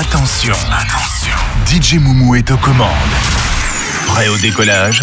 Attention, attention. DJ Moumou est aux commandes. Prêt au décollage?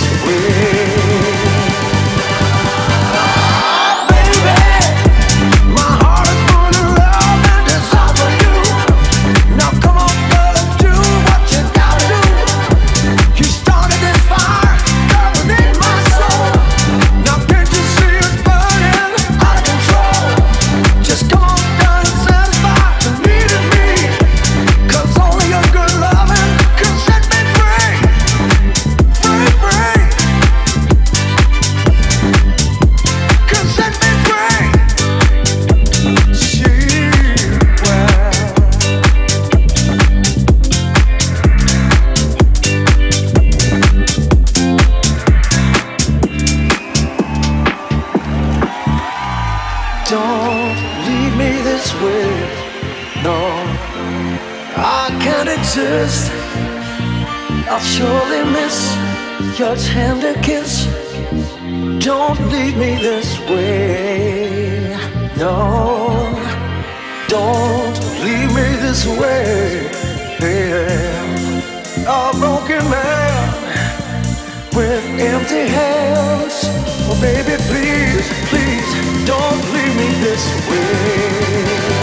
with your tender kiss. Don't leave me this way. No, don't leave me this way. A broken man with empty hands. Oh, baby, please, please, don't leave me this way.